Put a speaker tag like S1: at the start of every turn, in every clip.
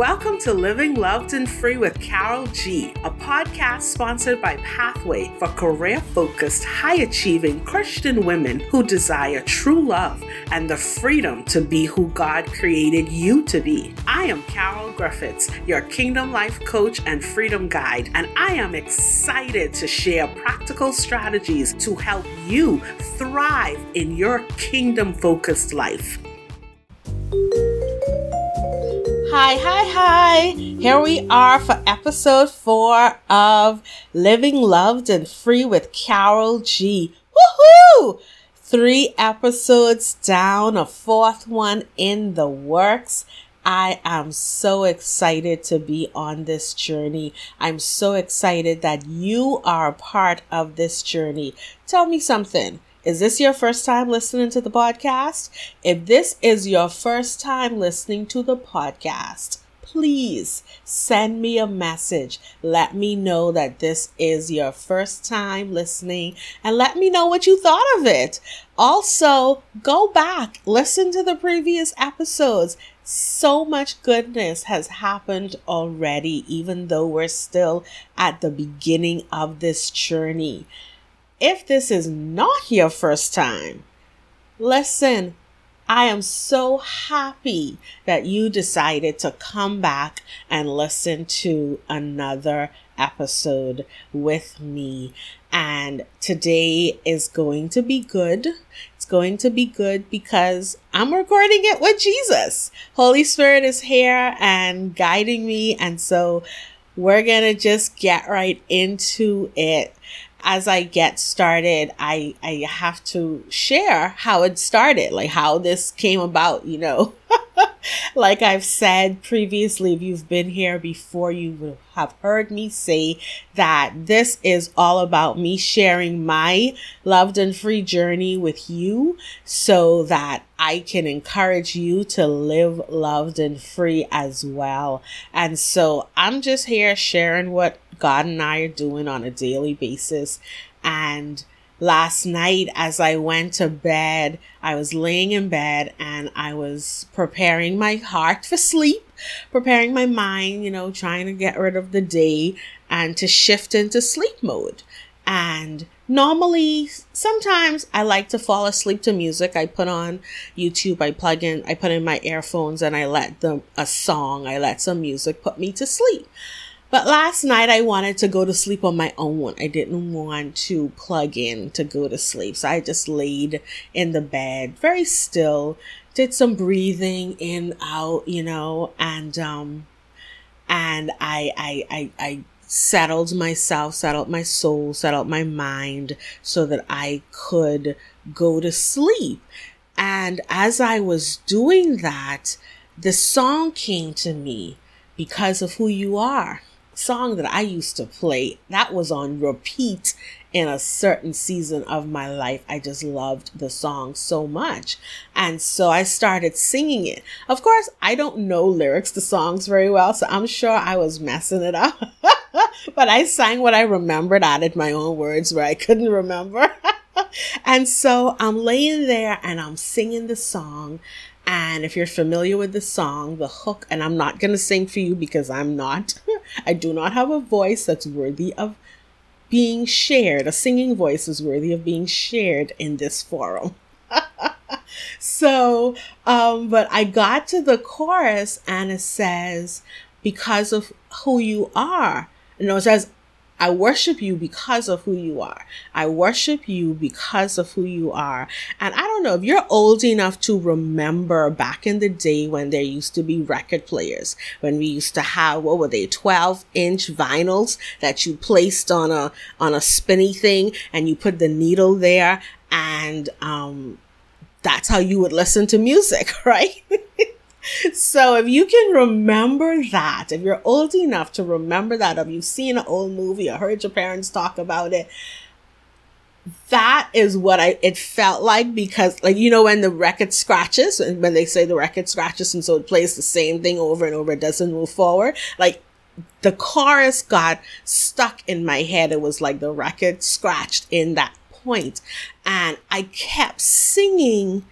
S1: Welcome to Living Loved and Free with Carol G, a podcast sponsored by Pathway for career focused, high achieving Christian women who desire true love and the freedom to be who God created you to be. I am Carol Griffiths, your Kingdom Life coach and freedom guide, and I am excited to share practical strategies to help you thrive in your kingdom focused life. Hi, hi, hi. Here we are for episode four of Living Loved and Free with Carol G. Woohoo! Three episodes down, a fourth one in the works. I am so excited to be on this journey. I'm so excited that you are part of this journey. Tell me something. Is this your first time listening to the podcast? If this is your first time listening to the podcast, please send me a message. Let me know that this is your first time listening and let me know what you thought of it. Also, go back, listen to the previous episodes. So much goodness has happened already, even though we're still at the beginning of this journey if this is not your first time, listen, I am so happy that you decided to come back and listen to another episode with me. And today is going to be good. It's going to be good because I'm recording it with Jesus. Holy Spirit is here and guiding me. And so we're going to just get right into it as I get started, I, I have to share how it started, like how this came about, you know. like I've said previously, if you've been here before, you have heard me say that this is all about me sharing my loved and free journey with you so that I can encourage you to live loved and free as well. And so I'm just here sharing what God and I are doing on a daily basis. And last night, as I went to bed, I was laying in bed and I was preparing my heart for sleep, preparing my mind, you know, trying to get rid of the day and to shift into sleep mode. And normally, sometimes I like to fall asleep to music. I put on YouTube, I plug in, I put in my earphones and I let them, a song, I let some music put me to sleep. But last night I wanted to go to sleep on my own. I didn't want to plug in to go to sleep. So I just laid in the bed very still, did some breathing in, out, you know, and, um, and I, I, I, I settled myself, settled my soul, settled my mind so that I could go to sleep. And as I was doing that, the song came to me because of who you are song that I used to play that was on repeat in a certain season of my life. I just loved the song so much. And so I started singing it. Of course, I don't know lyrics to songs very well, so I'm sure I was messing it up. but I sang what I remembered, added my own words where I couldn't remember. and so I'm laying there and I'm singing the song and if you're familiar with the song, the hook, and I'm not going to sing for you because I'm not, I do not have a voice that's worthy of being shared. A singing voice is worthy of being shared in this forum. so, um, but I got to the chorus and it says, because of who you are. Know, it says, I worship you because of who you are. I worship you because of who you are. And I don't know if you're old enough to remember back in the day when there used to be record players, when we used to have, what were they, 12 inch vinyls that you placed on a, on a spinny thing and you put the needle there and, um, that's how you would listen to music, right? So if you can remember that, if you're old enough to remember that, if you've seen an old movie or heard your parents talk about it, that is what I it felt like because like you know when the record scratches and when they say the record scratches and so it plays the same thing over and over it doesn't move forward like the chorus got stuck in my head. It was like the record scratched in that point. And I kept singing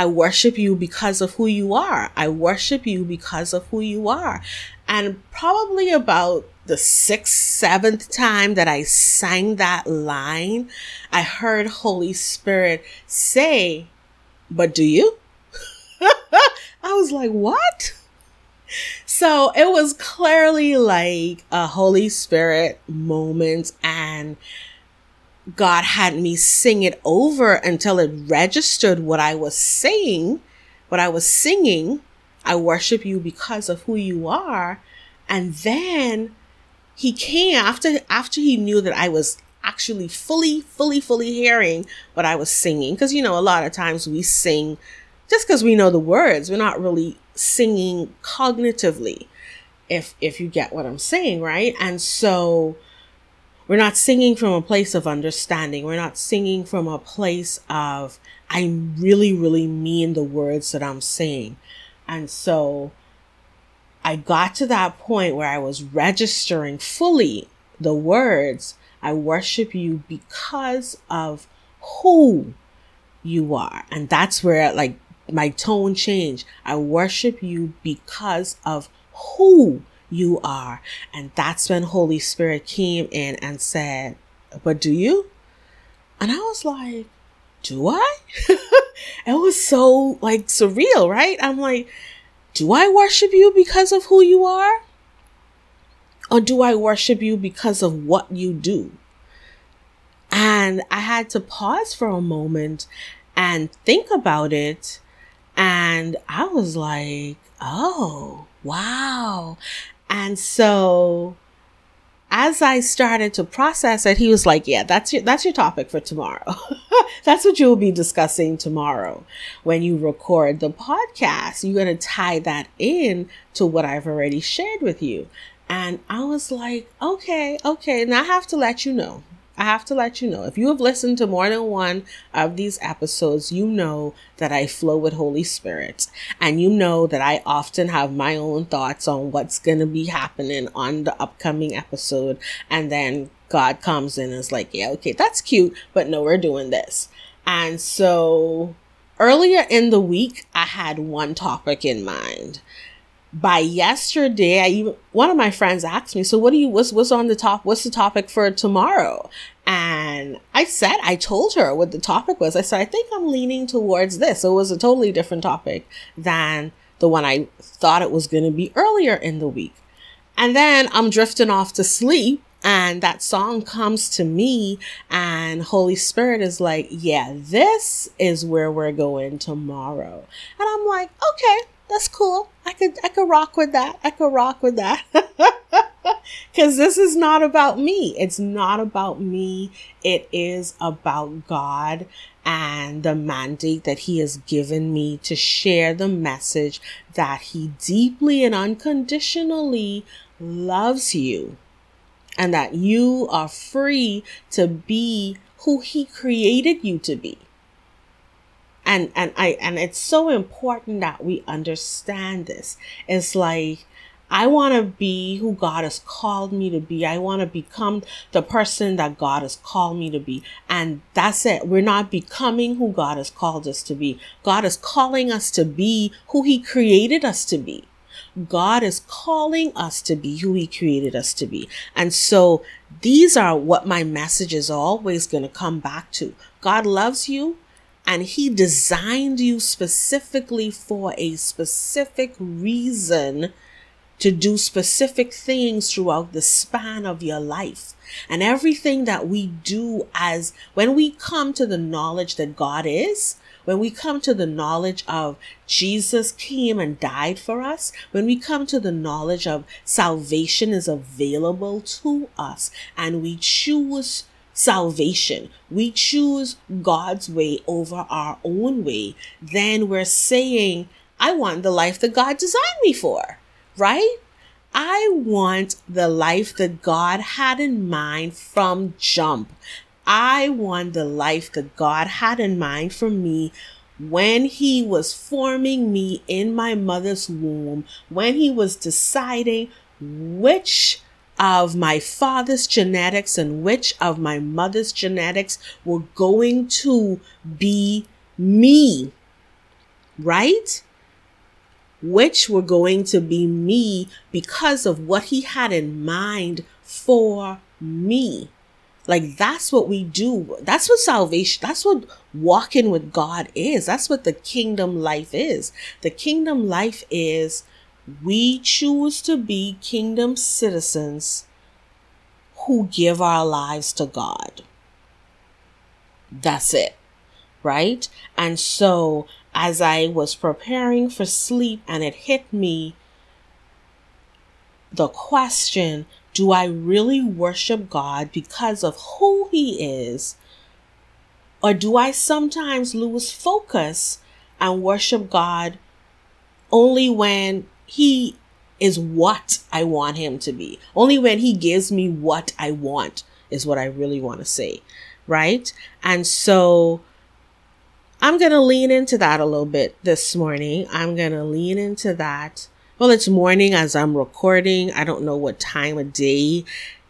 S1: I worship you because of who you are. I worship you because of who you are. And probably about the sixth, seventh time that I sang that line, I heard Holy Spirit say, But do you? I was like, What? So it was clearly like a Holy Spirit moment, and God had me sing it over until it registered what I was saying, what I was singing. I worship you because of who you are. And then he came after after he knew that I was actually fully, fully, fully hearing what I was singing. Because you know, a lot of times we sing just because we know the words. We're not really singing cognitively, if if you get what I'm saying, right? And so we're not singing from a place of understanding. We're not singing from a place of I really, really mean the words that I'm saying. And so I got to that point where I was registering fully the words, I worship you because of who you are. And that's where like my tone changed. I worship you because of who you are. And that's when Holy Spirit came in and said, But do you? And I was like, Do I? it was so like surreal, right? I'm like, Do I worship you because of who you are? Or do I worship you because of what you do? And I had to pause for a moment and think about it. And I was like, oh, wow. And so as I started to process it, he was like, "Yeah, that's your that's your topic for tomorrow. that's what you'll be discussing tomorrow when you record the podcast. You're going to tie that in to what I've already shared with you." And I was like, "Okay, okay, and I have to let you know. I have to let you know if you have listened to more than one of these episodes, you know that I flow with Holy Spirit. And you know that I often have my own thoughts on what's going to be happening on the upcoming episode. And then God comes in and is like, yeah, okay, that's cute, but no, we're doing this. And so earlier in the week, I had one topic in mind by yesterday, I even one of my friends asked me, "So what do you what's what's on the top? What's the topic for tomorrow?" And I said, I told her what the topic was. I said, I think I'm leaning towards this. So it was a totally different topic than the one I thought it was going to be earlier in the week. And then I'm drifting off to sleep and that song comes to me and holy spirit is like yeah this is where we're going tomorrow and i'm like okay that's cool. I could I could rock with that. I could rock with that. Cuz this is not about me. It's not about me. It is about God and the mandate that he has given me to share the message that he deeply and unconditionally loves you and that you are free to be who he created you to be and and i and it's so important that we understand this it's like I want to be who God has called me to be. I want to become the person that God has called me to be. And that's it. We're not becoming who God has called us to be. God is calling us to be who He created us to be. God is calling us to be who He created us to be. And so these are what my message is always going to come back to. God loves you and he designed you specifically for a specific reason to do specific things throughout the span of your life. And everything that we do as when we come to the knowledge that God is, when we come to the knowledge of Jesus came and died for us, when we come to the knowledge of salvation is available to us and we choose salvation, we choose God's way over our own way, then we're saying, I want the life that God designed me for, right? I want the life that God had in mind from jump. I want the life that God had in mind for me when he was forming me in my mother's womb, when he was deciding which of my father's genetics and which of my mother's genetics were going to be me. right? Which were going to be me because of what he had in mind for me. Like that's what we do. That's what salvation, that's what walking with God is. That's what the kingdom life is. The kingdom life is we choose to be kingdom citizens who give our lives to God. That's it. Right? And so as I was preparing for sleep and it hit me, the question, do I really worship God because of who he is? Or do I sometimes lose focus and worship God only when he is what I want him to be? Only when he gives me what I want is what I really want to say right? And so I'm going to lean into that a little bit this morning. I'm going to lean into that. Well, it's morning as I'm recording. I don't know what time of day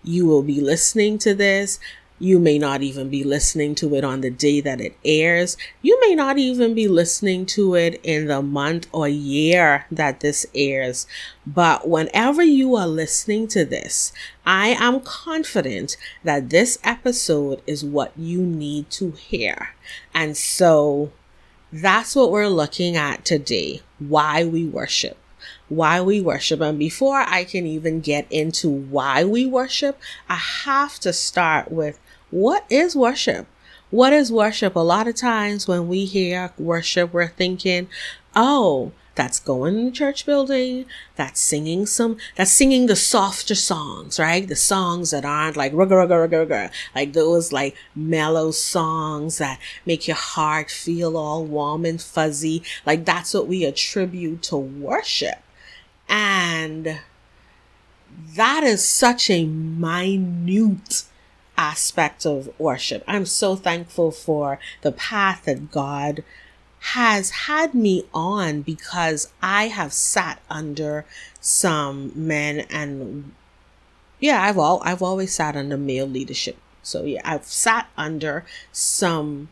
S1: you will be listening to this. You may not even be listening to it on the day that it airs. You may not even be listening to it in the month or year that this airs. But whenever you are listening to this, I am confident that this episode is what you need to hear. And so that's what we're looking at today why we worship why we worship. And before I can even get into why we worship, I have to start with what is worship? What is worship? A lot of times when we hear worship, we're thinking, oh, that's going in the church building, that's singing some, that's singing the softer songs, right? The songs that aren't like rugga rugga rugga rugga, like those like mellow songs that make your heart feel all warm and fuzzy. Like that's what we attribute to worship. And that is such a minute aspect of worship. I'm so thankful for the path that God has had me on because I have sat under some men and yeah, I've all I've always sat under male leadership. So yeah, I've sat under some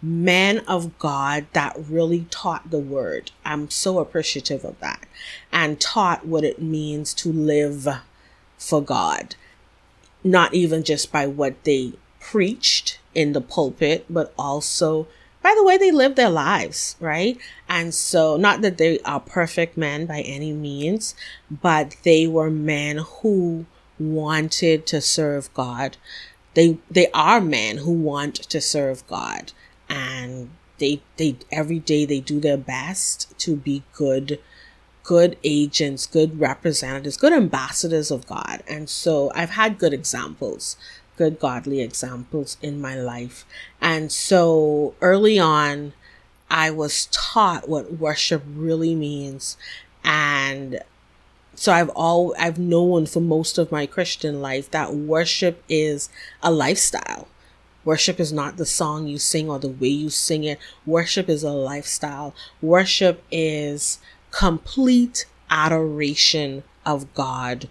S1: men of God that really taught the word. I'm so appreciative of that and taught what it means to live for God not even just by what they preached in the pulpit, but also by the way they lived their lives, right? And so, not that they are perfect men by any means, but they were men who wanted to serve God. They they are men who want to serve God, and they they every day they do their best to be good good agents, good representatives, good ambassadors of God. And so I've had good examples, good godly examples in my life. And so early on, I was taught what worship really means. And so I've all I've known for most of my Christian life that worship is a lifestyle. Worship is not the song you sing or the way you sing it. Worship is a lifestyle. Worship is complete adoration of God.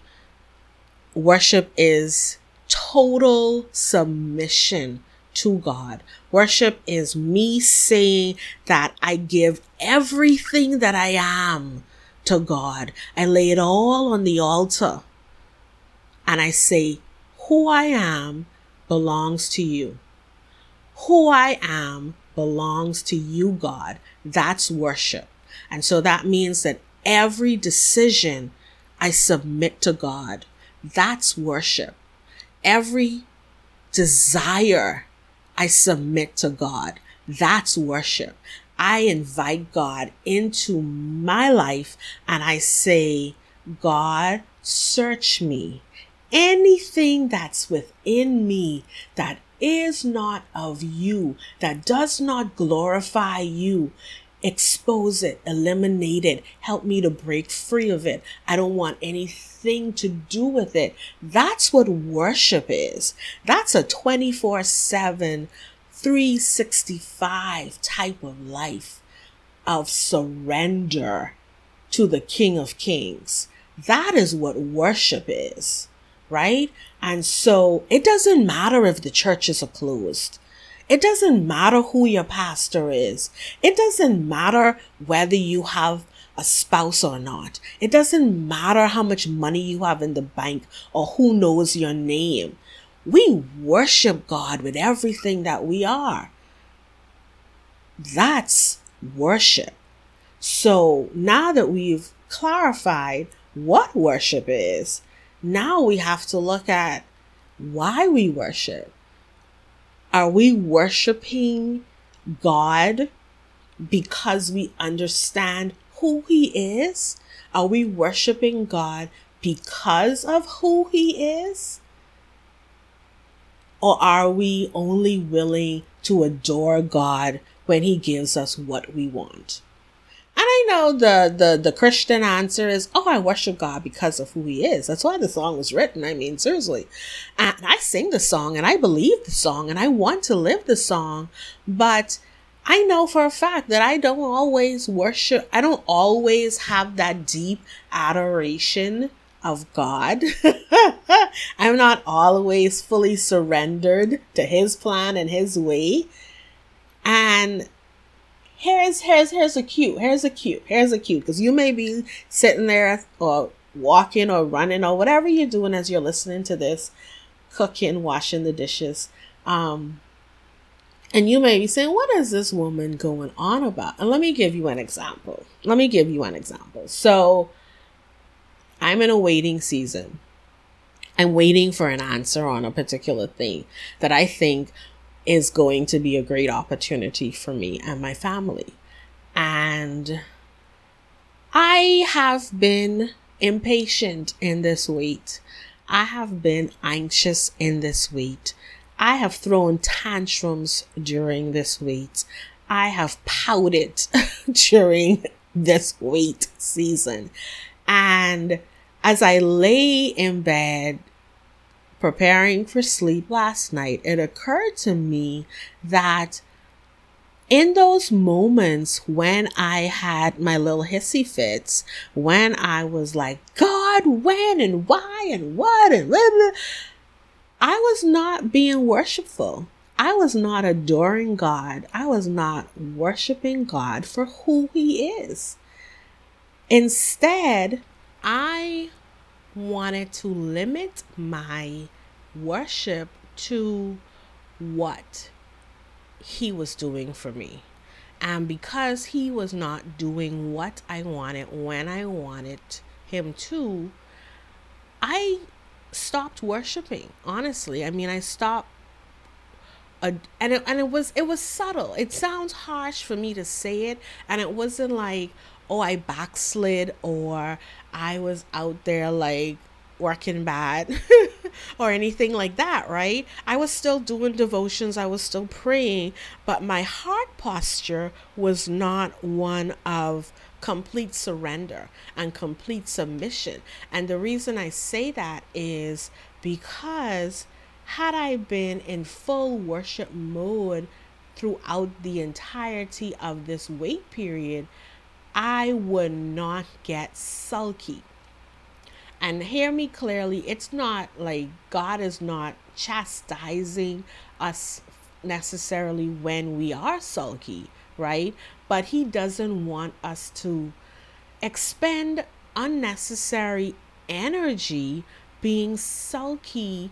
S1: Worship is total submission to God. Worship is me saying that I give everything that I am to God. I lay it all on the altar and I say, who I am belongs to you. Who I am belongs to you, God. That's worship. And so that means that every decision I submit to God. That's worship. Every desire I submit to God. That's worship. I invite God into my life and I say, God, search me. Anything that's within me that is not of you, that does not glorify you, expose it, eliminate it, help me to break free of it. I don't want anything to do with it. That's what worship is. That's a 24 7, 365 type of life of surrender to the King of Kings. That is what worship is, right? And so it doesn't matter if the churches are closed. It doesn't matter who your pastor is. It doesn't matter whether you have a spouse or not. It doesn't matter how much money you have in the bank or who knows your name. We worship God with everything that we are. That's worship. So now that we've clarified what worship is, now we have to look at why we worship. Are we worshiping God because we understand who He is? Are we worshiping God because of who He is? Or are we only willing to adore God when He gives us what we want? And I know the, the, the Christian answer is, oh, I worship God because of who he is. That's why the song was written. I mean, seriously. And I sing the song and I believe the song and I want to live the song. But I know for a fact that I don't always worship, I don't always have that deep adoration of God. I'm not always fully surrendered to his plan and his way. And here's here's here's a cute. Here's a cute. Here's a cute. Because you may be sitting there or walking or running or whatever you're doing as you're listening to this cooking washing the dishes. Um and you may be saying what is this woman going on about? And let me give you an example. Let me give you an example. So i'm in a waiting season. I'm waiting for an answer on a particular thing that i think is going to be a great opportunity for me and my family. And I have been impatient in this wait. I have been anxious in this wait. I have thrown tantrums during this wait. I have pouted during this wait season. And as I lay in bed preparing for sleep last night, it occurred to me that in those moments when I had my little hissy fits, when I was like, God, when and why and what and blah, blah, I was not being worshipful. I was not adoring God. I was not worshiping God for who He is. Instead, I wanted to limit my worship to what he was doing for me. And because he was not doing what I wanted when I wanted him to, I stopped worshiping. Honestly, I mean, I stopped. Uh, and it, and it was it was subtle. It sounds harsh for me to say it, and it wasn't like, oh, I backslid or I was out there like working bad or anything like that, right? I was still doing devotions, I was still praying, but my heart posture was not one of complete surrender and complete submission. And the reason I say that is because had I been in full worship mode throughout the entirety of this wait period, I would not get sulky. And hear me clearly, it's not like God is not chastising us necessarily when we are sulky, right? But He doesn't want us to expend unnecessary energy being sulky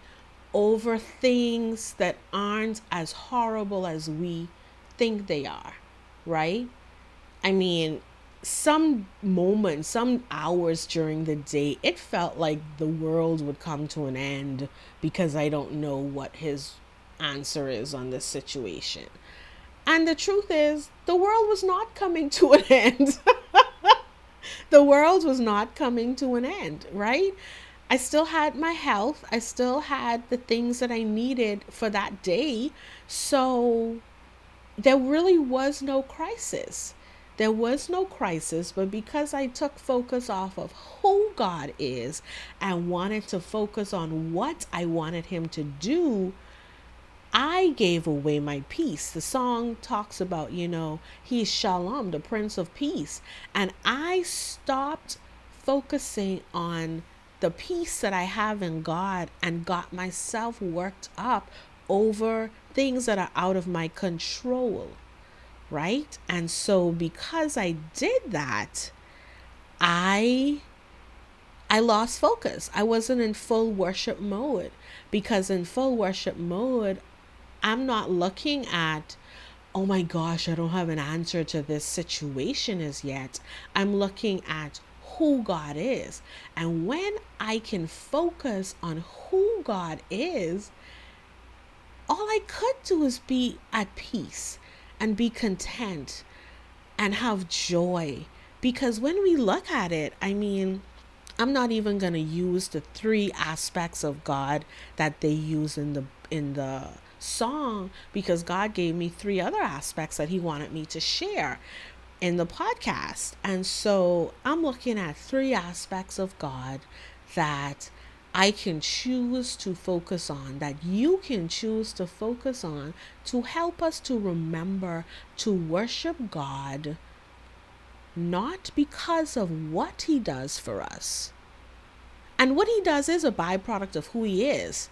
S1: over things that aren't as horrible as we think they are, right? I mean, some moments, some hours during the day, it felt like the world would come to an end because I don't know what his answer is on this situation. And the truth is, the world was not coming to an end. the world was not coming to an end, right? I still had my health. I still had the things that I needed for that day. So there really was no crisis. There was no crisis, but because I took focus off of who God is and wanted to focus on what I wanted Him to do, I gave away my peace. The song talks about, you know, He's Shalom, the Prince of Peace. And I stopped focusing on the peace that I have in God and got myself worked up over things that are out of my control, right? And so because I did that, I I lost focus. I wasn't in full worship mode because in full worship mode, I'm not looking at oh my gosh, I don't have an answer to this situation as yet. I'm looking at who God is. And when I can focus on who God is, all I could do is be at peace and be content and have joy. Because when we look at it, I mean, I'm not even going to use the three aspects of God that they use in the in the song because God gave me three other aspects that he wanted me to share in the podcast. And so I'm looking at three aspects of God that I can choose to focus on, that you can choose to focus on to help us to remember to worship God not because of what He does for us. And what He does is a byproduct of who He is,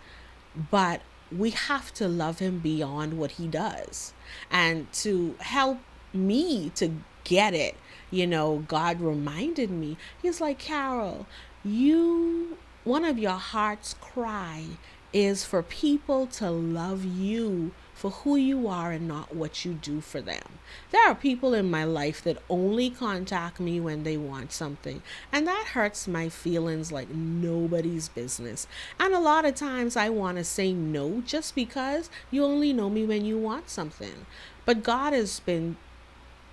S1: but we have to love Him beyond what He does. And to help me to get it, you know, God reminded me, He's like, Carol, you one of your heart's cry is for people to love you for who you are and not what you do for them. There are people in my life that only contact me when they want something, and that hurts my feelings like nobody's business. And a lot of times I want to say no just because you only know me when you want something. But God has been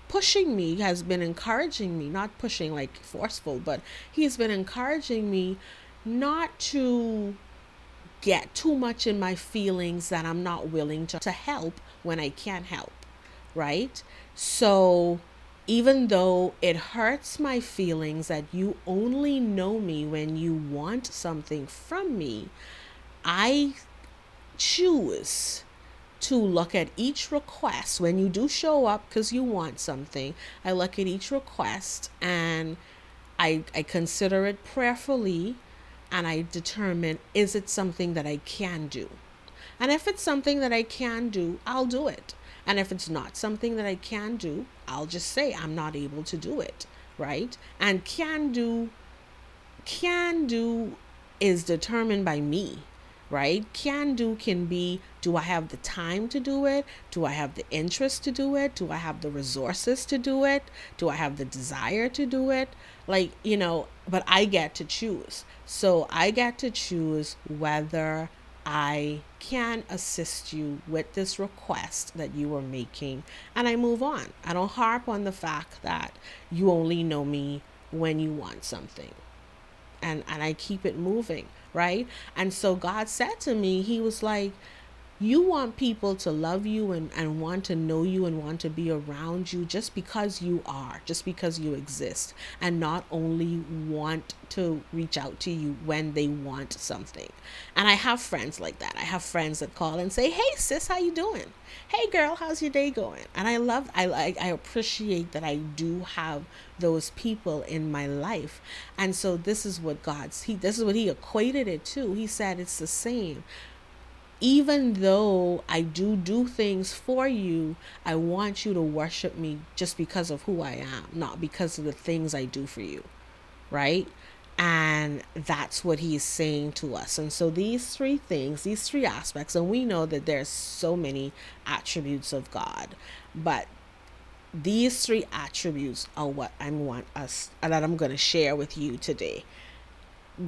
S1: pushing me, has been encouraging me, not pushing like forceful, but He's been encouraging me not to get too much in my feelings that I'm not willing to, to help when I can't help, right? So even though it hurts my feelings that you only know me when you want something from me, I choose to look at each request when you do show up because you want something. I look at each request and I, I consider it prayerfully and I determine is it something that I can do? And if it's something that I can do, I'll do it. And if it's not something that I can do, I'll just say I'm not able to do it, right? And can do can do is determined by me, right? Can do can be do I have the time to do it? Do I have the interest to do it? Do I have the resources to do it? Do I have the desire to do it? Like, you know, but I get to choose. So I get to choose whether I can assist you with this request that you are making and I move on. I don't harp on the fact that you only know me when you want something. And and I keep it moving, right? And so God said to me, he was like, you want people to love you and, and want to know you and want to be around you just because you are, just because you exist, and not only want to reach out to you when they want something. And I have friends like that. I have friends that call and say, "Hey sis, how you doing? Hey girl, how's your day going?" And I love I like I appreciate that I do have those people in my life. And so this is what God's he this is what he equated it to. He said it's the same even though I do do things for you, I want you to worship me just because of who I am, not because of the things I do for you. Right? And that's what he's saying to us. And so these three things, these three aspects, and we know that there's so many attributes of God, but these three attributes are what I want us that I'm going to share with you today.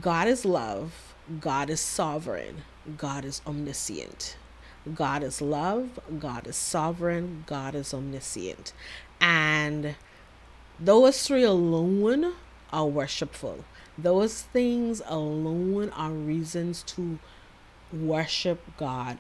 S1: God is love, God is sovereign, God is omniscient. God is love, God is sovereign, God is omniscient. And those three alone are worshipful. Those things alone are reasons to worship God,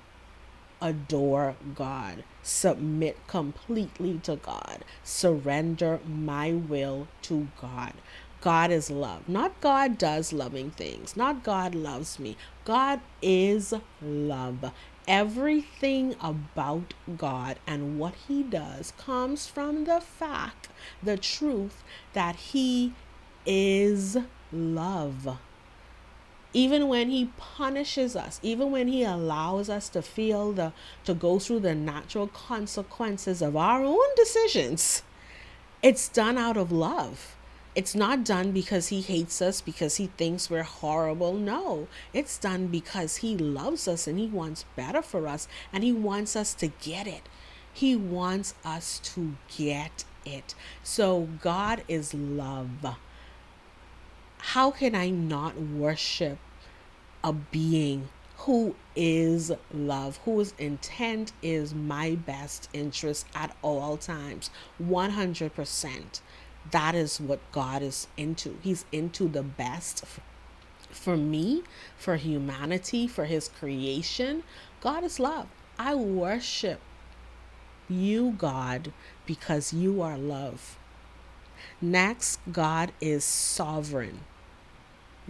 S1: adore God, submit completely to God, surrender my will to God. God is love. Not God does loving things. Not God loves me. God is love. Everything about God and what He does comes from the fact, the truth that He is love. even when he punishes us even when he allows us to feel the to go through the natural consequences of our own decisions it's done out of love it's not done because he hates us because he thinks we're horrible no it's done because he loves us and he wants better for us and he wants us to get it he wants us to get it so god is love how can I not worship a being who is love, whose intent is my best interest at all times? 100%. That is what God is into. He's into the best for me, for humanity, for His creation. God is love. I worship you, God, because you are love. Next, God is sovereign.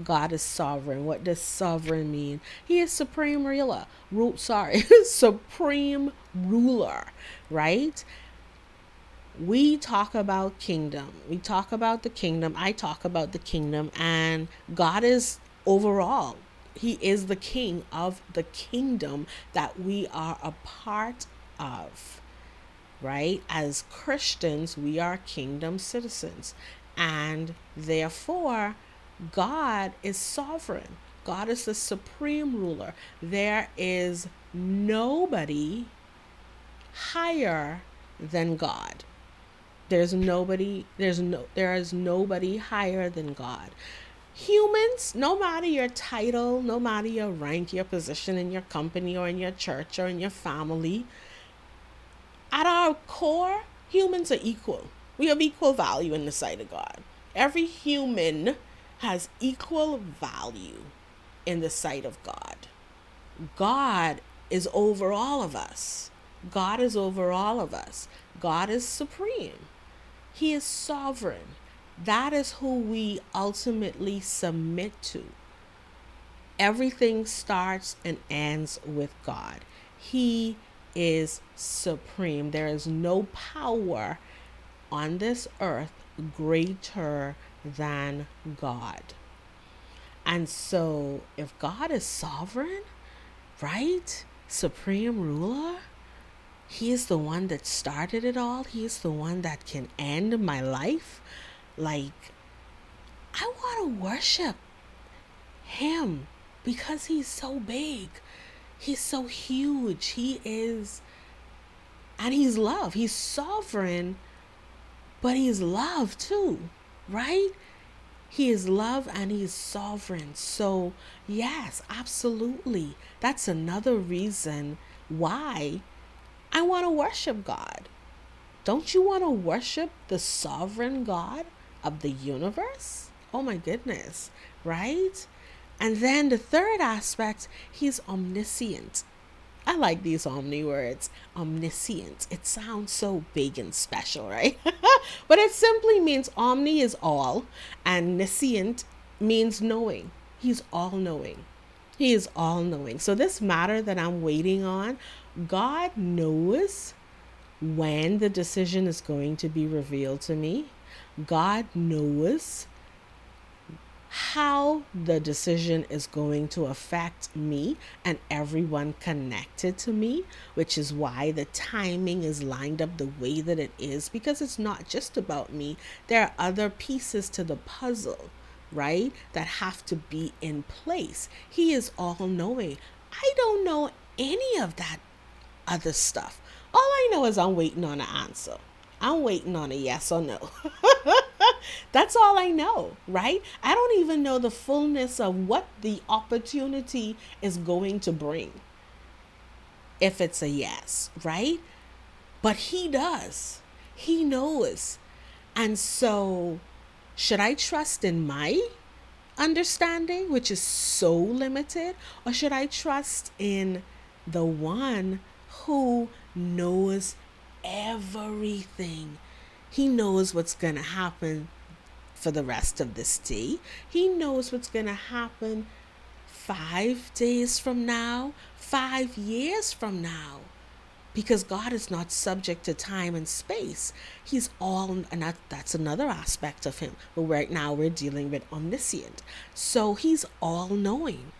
S1: God is sovereign. What does sovereign mean? He is supreme ruler. Ru- sorry, supreme ruler, right? We talk about kingdom. We talk about the kingdom. I talk about the kingdom, and God is overall. He is the king of the kingdom that we are a part of, right? As Christians, we are kingdom citizens, and therefore, God is sovereign. God is the supreme ruler. There is nobody higher than God. There's nobody there's no there is nobody higher than God. Humans, no matter your title, no matter your rank, your position in your company or in your church or in your family, at our core, humans are equal. We have equal value in the sight of God. Every human has equal value in the sight of God. God is over all of us. God is over all of us. God is supreme. He is sovereign. That is who we ultimately submit to. Everything starts and ends with God. He is supreme. There is no power on this earth greater than God. And so, if God is sovereign, right? Supreme ruler, He is the one that started it all. He is the one that can end my life. Like, I want to worship Him because He's so big. He's so huge. He is, and He's love. He's sovereign, but He's love too right? He is love and he is sovereign. So, yes, absolutely. That's another reason why I want to worship God. Don't you want to worship the sovereign God of the universe? Oh my goodness, right? And then the third aspect, he's omniscient. I like these omni words. Omniscient. It sounds so big and special, right? but it simply means omni is all, and niscient means knowing. He's all knowing. He is all knowing. So, this matter that I'm waiting on, God knows when the decision is going to be revealed to me. God knows how the decision is going to affect me and everyone connected to me, which is why the timing is lined up the way that it is because it's not just about me. There are other pieces to the puzzle, right, that have to be in place. He is all knowing. I don't know any of that other stuff. All I know is I'm waiting on an answer. I'm waiting on a yes or no. That's all I know, right? I don't even know the fullness of what the opportunity is going to bring if it's a yes, right? But he does. He knows. And so, should I trust in my understanding, which is so limited, or should I trust in the one who knows everything? He knows what's going to happen for the rest of this day. He knows what's going to happen five days from now, five years from now. because God is not subject to time and space. He's all, and that, that's another aspect of Him. But right now we're dealing with omniscient. So He's all knowing.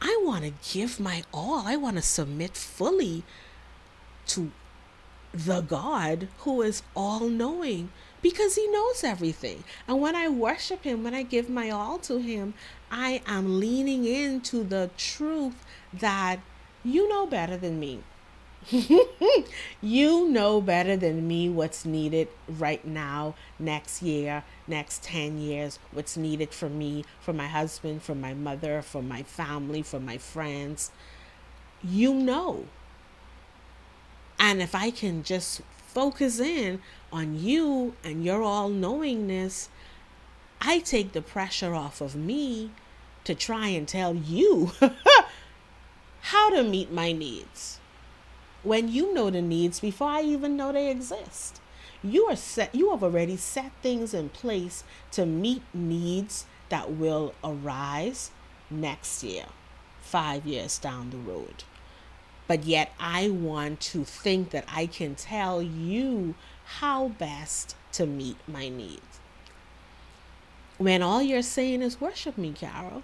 S1: I want to give my all, I want to submit fully to the God who is all knowing because He knows everything. And when I worship Him, when I give my all to Him, I am leaning into the truth that you know better than me. you know better than me what's needed right now, next year, next 10 years, what's needed for me, for my husband, for my mother, for my family, for my friends. You know. And if I can just focus in on you and your all knowingness, I take the pressure off of me to try and tell you how to meet my needs when you know the needs before I even know they exist. You are set you have already set things in place to meet needs that will arise next year, 5 years down the road. But yet I want to think that I can tell you how best to meet my needs. When all you're saying is worship me, Carol.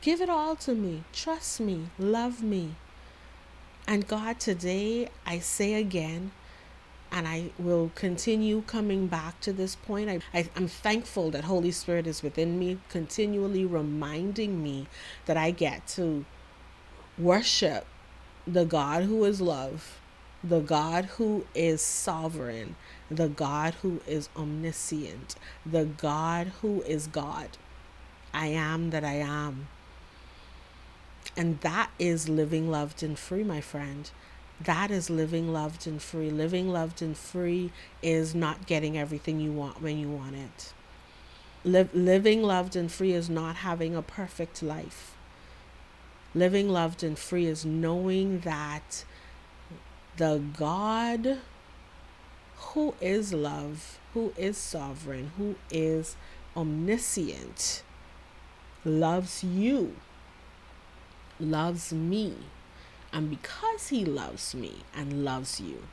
S1: Give it all to me. Trust me. Love me. And God, today I say again, and I will continue coming back to this point. I, I, am thankful that Holy Spirit is within me, continually reminding me that I get to worship the God who is love, the God who is sovereign, the God who is omniscient, the God who is God. I am that I am. And that is living loved and free, my friend. That is living loved and free. Living loved and free is not getting everything you want when you want it. Live, living loved and free is not having a perfect life. Living loved and free is knowing that the God who is love, who is sovereign, who is omniscient, loves you loves me. And because He loves me and loves you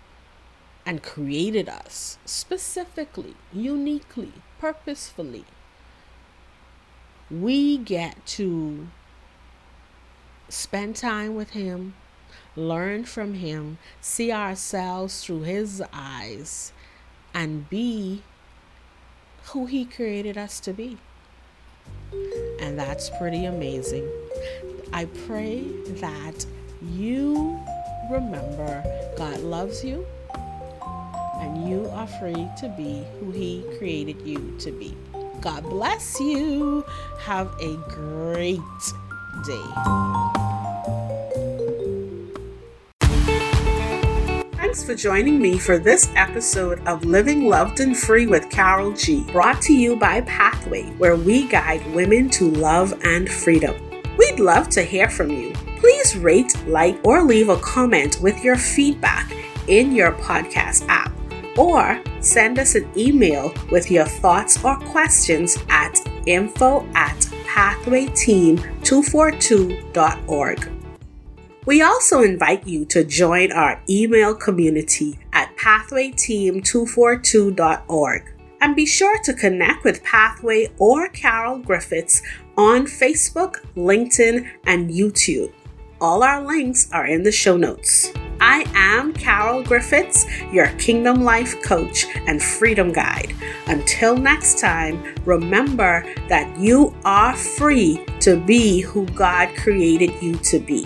S1: and created us specifically, uniquely, purposefully, we get to spend time with Him, learn from Him, see ourselves through His eyes, and be who He created us to be. And that's pretty amazing. I pray that you remember God loves you and you are free to be who He created you to be. God bless you. Have a great day. Thanks for joining me for this episode of Living Loved and Free with Carol G, brought to you by Pathway, where we guide women to love and freedom. We'd love to hear from you. Rate, like, or leave a comment with your feedback in your podcast app, or send us an email with your thoughts or questions at info at pathwayteam242.org. We also invite you to join our email community at pathwayteam242.org. And be sure to connect with Pathway or Carol Griffiths on Facebook, LinkedIn, and YouTube. All our links are in the show notes. I am Carol Griffiths, your Kingdom Life coach and freedom guide. Until next time, remember that you are free to be who God created you to be.